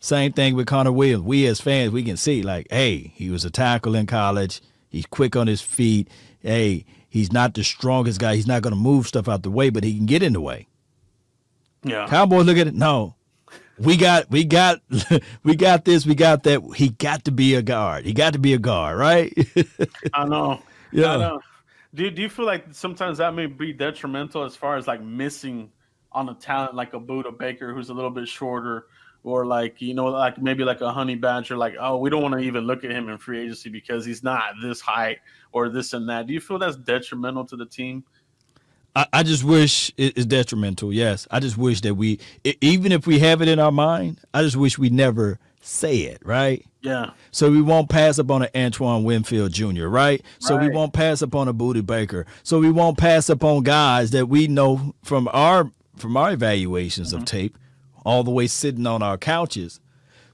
Same thing with Connor Williams. We as fans, we can see like, hey, he was a tackle in college. He's quick on his feet. Hey, he's not the strongest guy. He's not going to move stuff out the way, but he can get in the way. Yeah. Cowboys look at it. No, we got we got we got this, we got that. He got to be a guard. He got to be a guard, right? I know. Yeah. I know. Do, do you feel like sometimes that may be detrimental as far as like missing on a talent like a Budda Baker who's a little bit shorter, or like you know, like maybe like a Honey Badger, like oh, we don't want to even look at him in free agency because he's not this height or this and that. Do you feel that's detrimental to the team? I, I just wish it's detrimental. Yes, I just wish that we, even if we have it in our mind, I just wish we never say it. Right. Yeah. So we won't pass up on an Antoine Winfield Jr., right? right? So we won't pass up on a Budda Baker. So we won't pass up on guys that we know from our from our evaluations mm-hmm. of tape, all the way sitting on our couches,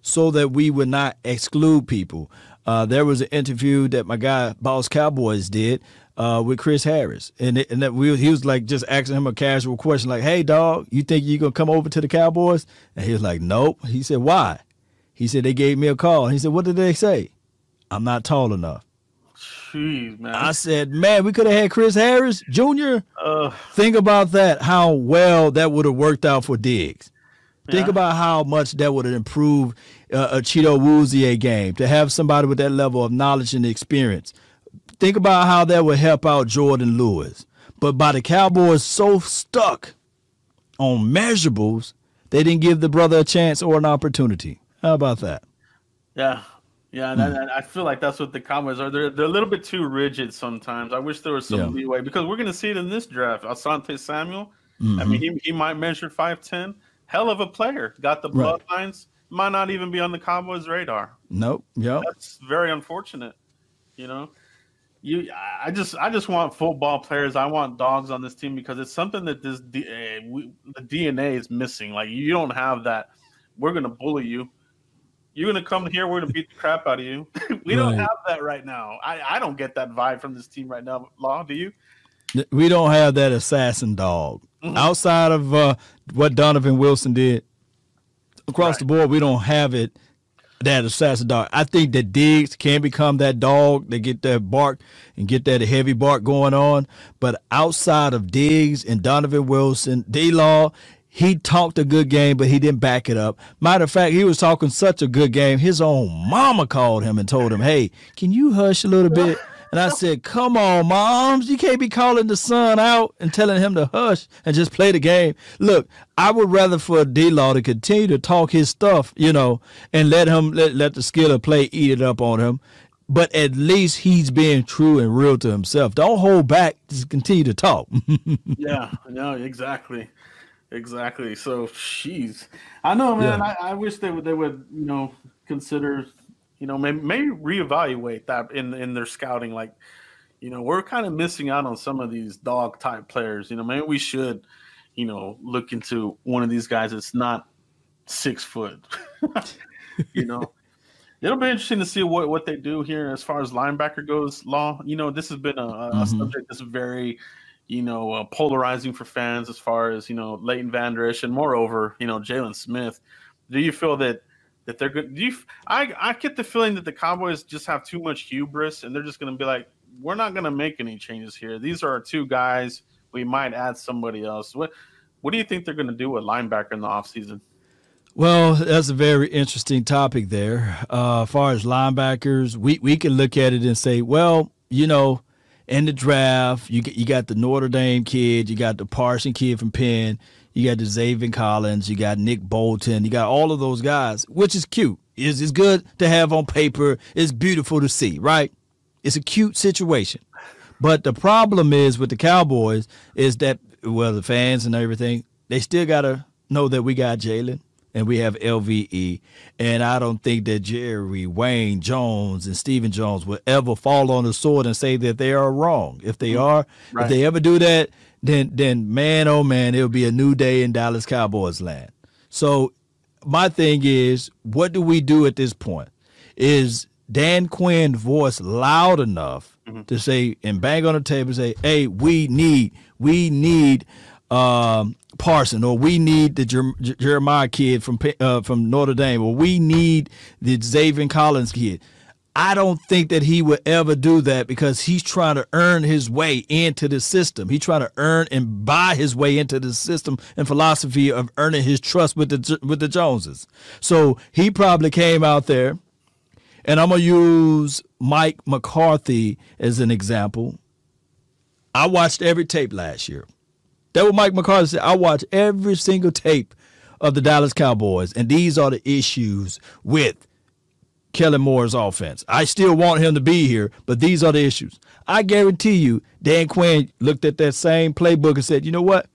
so that we would not exclude people. Uh, there was an interview that my guy Boss Cowboys did uh, with Chris Harris, and it, and that we he was like just asking him a casual question like, "Hey, dog, you think you gonna come over to the Cowboys?" And he was like, "Nope." He said, "Why?" He said they gave me a call. He said, "What did they say?" I'm not tall enough. Jeez, man. I said, man, we could have had Chris Harris Jr. Uh, Think about that, how well that would have worked out for Diggs. Think yeah. about how much that would have improved uh, a Chido Awuzie game to have somebody with that level of knowledge and experience. Think about how that would help out Jourdan Lewis. But by the Cowboys so stuck on measurables, they didn't give the brother a chance or an opportunity. How about that? Yeah, yeah, and mm. I, I, feel like that's what the Cowboys are. They're they're a little bit too rigid sometimes. I wish there was some yeah. leeway because we're going to see it in this draft. Asante Samuel. Mm-hmm. I mean, he, he might measure five ten. Hell of a player. Got the bloodlines. Right. Might not even be on the Cowboys' radar. Nope. Yeah. That's very unfortunate. You know, you. I just I just want football players. I want dogs on this team because it's something that this we, the DNA is missing. Like you don't have that. We're going to bully you you're gonna come here, we're gonna beat the crap out of you. we right. don't have that right now. I, I don't get that vibe from this team right now. Law, do you? We don't have that assassin dog. Mm-hmm. Outside of uh, what Donovan Wilson did across right. the board, we don't have it. That assassin dog. I think that Diggs can become that dog. They get that bark and get that heavy bark going on. But outside of Diggs and Donovan Wilson, D Law he talked a good game, but he didn't back it up. Matter of fact, he was talking such a good game. His own mama called him and told him, "Hey, can you hush a little bit?" And I said, "Come on, moms, you can't be calling the son out and telling him to hush and just play the game." Look, I would rather for D Law to continue to talk his stuff, you know, and let him let, let the skill of play eat it up on him. But at least he's being true and real to himself. Don't hold back. Just continue to talk. yeah, no, exactly. Exactly. So, jeez, I know, man. Yeah. I, I wish they would they would you know consider you know maybe, maybe reevaluate that in in their scouting. Like, you know, we're kind of missing out on some of these dog type players. You know, maybe we should you know look into one of these guys that's not six foot. you know. It'll be interesting to see what, what they do here as far as linebacker goes. Law, you know, this has been a, a mm-hmm. subject that's very you know, uh, polarizing for fans as far as you know Leighton Vander Esch and moreover, you know, Jaylon Smith. Do you feel that that they're good? I I get the feeling that the Cowboys just have too much hubris and they're just going to be like, we're not going to make any changes here. These are our two guys. We might add somebody else. What What do you think they're going to do with linebacker in the offseason? Well, that's a very interesting topic there. Uh, as far as linebackers, we, we can look at it and say, well, you know, in the draft, you you got the Notre Dame kid, you got the Parson kid from Penn, you got the Zaven Collins, you got Nick Bolton, you got all of those guys, which is cute. It's, it's good to have on paper. It's beautiful to see, right? It's a cute situation. But the problem is with the Cowboys is that well, the fans and everything, they still gotta know that we got Jaylon and we have LVE. And I don't think that Jerry, Wayne, Jones, and Stephen Jones will ever fall on the sword and say that they are wrong. If they mm-hmm. are, right. if they ever do that, then then man, oh man, it'll be a new day in Dallas Cowboys land. So my thing is, what do we do at this point? Is Dan Quinn voice loud enough mm-hmm. to say and bang on the table and say, "Hey, we need, we need um, Parson, or we need the Jer- Jeremiah kid from uh, from Notre Dame, or we need the Zaven Collins kid. I don't think that he would ever do that because he's trying to earn his way into the system. He's trying to earn and buy his way into the system and philosophy of earning his trust with the with the Joneses. So he probably came out there, and I'm gonna use Mike McCarthy as an example. I watched every tape last year. That what Mike McCarthy said. I watched every single tape of the Dallas Cowboys, and these are the issues with Kellen Moore's offense. I still want him to be here, but these are the issues. I guarantee you, Dan Quinn looked at that same playbook and said, you know what?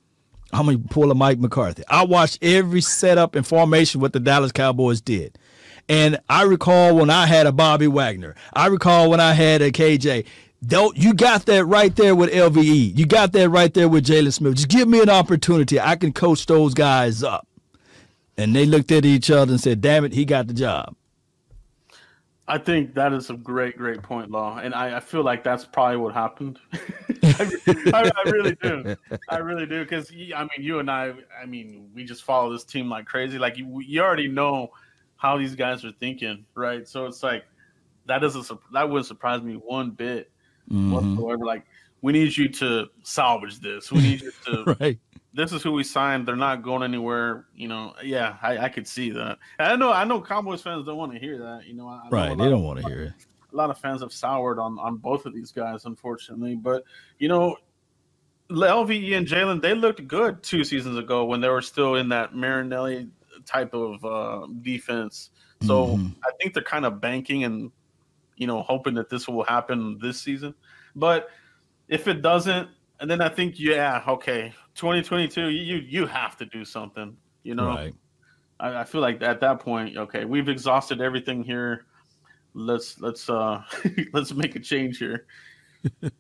I'm going to pull a Mike McCarthy. I watched every setup and formation what the Dallas Cowboys did. And I recall when I had a Bobby Wagner. I recall when I had a KJ. Don't you got that right there with LVE? You got that right there with Jaylon Smith. Just give me an opportunity. I can coach those guys up. And they looked at each other and said, "Damn it, he got the job." I think that is a great, great point, Law, and I, I feel like that's probably what happened. I, I, I, really do. I really do because I mean, you and I, I mean, we just follow this team like crazy. Like you, you already know how these guys are thinking, right? So it's like that doesn't that wouldn't surprise me one bit mm-hmm. whatsoever. Like we need you to salvage this. We need you to right this is who we signed. They're not going anywhere. You know, yeah, I, I could see that. And I know, I know, Cowboys fans don't want to hear that. You know, I, right? They don't want to hear it. A lot of fans have soured on on both of these guys, unfortunately. But you know, LVE and Jaylon, they looked good two seasons ago when they were still in that Marinelli type of uh, defense. So mm-hmm. I think they're kind of banking and you know hoping that this will happen this season. But if it doesn't, and then I think yeah, okay, 2022, you you have to do something. You know, right. I, I feel like at that point, okay, we've exhausted everything here. Let's let's uh let's make a change here.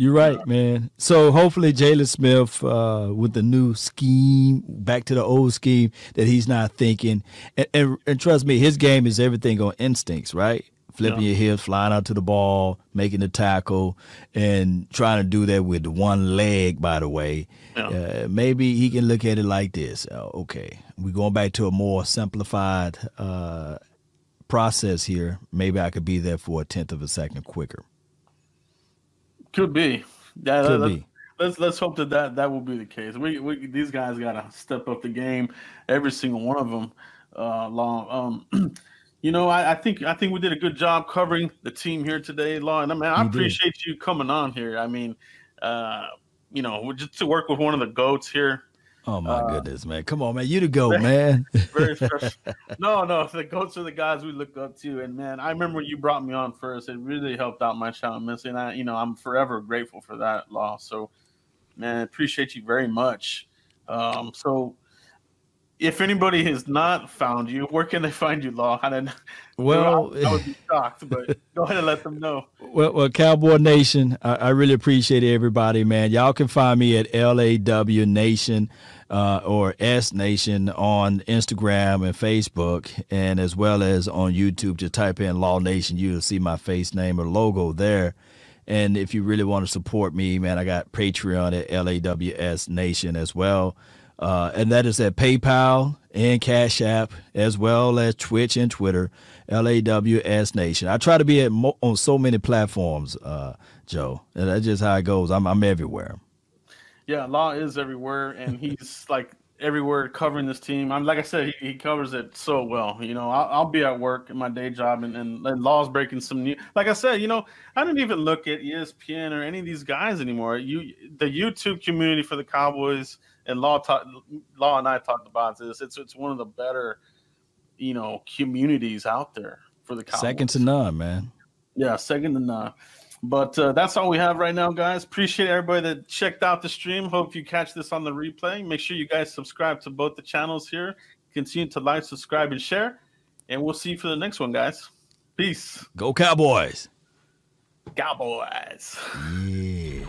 You're right, man. So hopefully Jaylon Smith, uh, with the new scheme, back to the old scheme that he's not thinking, and, and, and trust me, his game is everything on instincts, right? Flipping yeah. your hips, flying out to the ball, making the tackle, and trying to do that with one leg, by the way. Yeah. Uh, maybe he can look at it like this. Uh, okay, we're going back to a more simplified uh, process here. Maybe I could be there for a tenth of a second quicker. Could be. Yeah, Could let's, be. Let's let's hope that, that that will be the case. We, we these guys got to step up the game, every single one of them. Uh, long. Um, You know, I, I, think I think we did a good job covering the team here today, Law. And I mean, I you appreciate did. you coming on here. I mean, uh, you know, just to work with one of the goats here. Oh my uh, goodness, man! Come on, man! You the goat, man. very special. No, no, the goats are the guys we look up to, and man, I remember when you brought me on first. It really helped out my channel, Missy, and I, you know, I'm forever grateful for that, Law. So, man, appreciate you very much. Um, so if anybody has not found you, where can they find you, Law? I don't well, I, I would be shocked, but go ahead and let them know. Well, well Cowboy Nation, I, I, really appreciate everybody, man. Y'all can find me at LAW Nation uh, or S Nation on Instagram and Facebook, and as well as on YouTube. Just type in Law Nation, you'll see my face, name, or logo there. And if you really want to support me, man, I got Patreon at LAWS Nation as well. Uh, and that is at PayPal and Cash App, as well as Twitch and Twitter, LAWS Nation. I try to be at mo- on so many platforms, uh, Joe. And that's just how it goes. I'm, I'm everywhere. Yeah, Law is everywhere, and he's like everywhere covering this team. I'm like I said, he, he covers it so well. You know, I'll, I'll, be at work in my day job, and, and, and Law's breaking some new. Like I said, you know, I don't even look at ESPN or any of these guys anymore. You, the YouTube community for the Cowboys and Law talk, Law and I talked about this. It's it's one of the better, you know, communities out there for the Cowboys. Second to none, man. Yeah, second to none. But uh, that's all we have right now, guys. Appreciate everybody that checked out the stream. Hope you catch this on the replay. Make sure you guys subscribe to both the channels here. Continue to like, subscribe, and share. And we'll see you for the next one, guys. Peace. Go Cowboys. Cowboys. Yeah.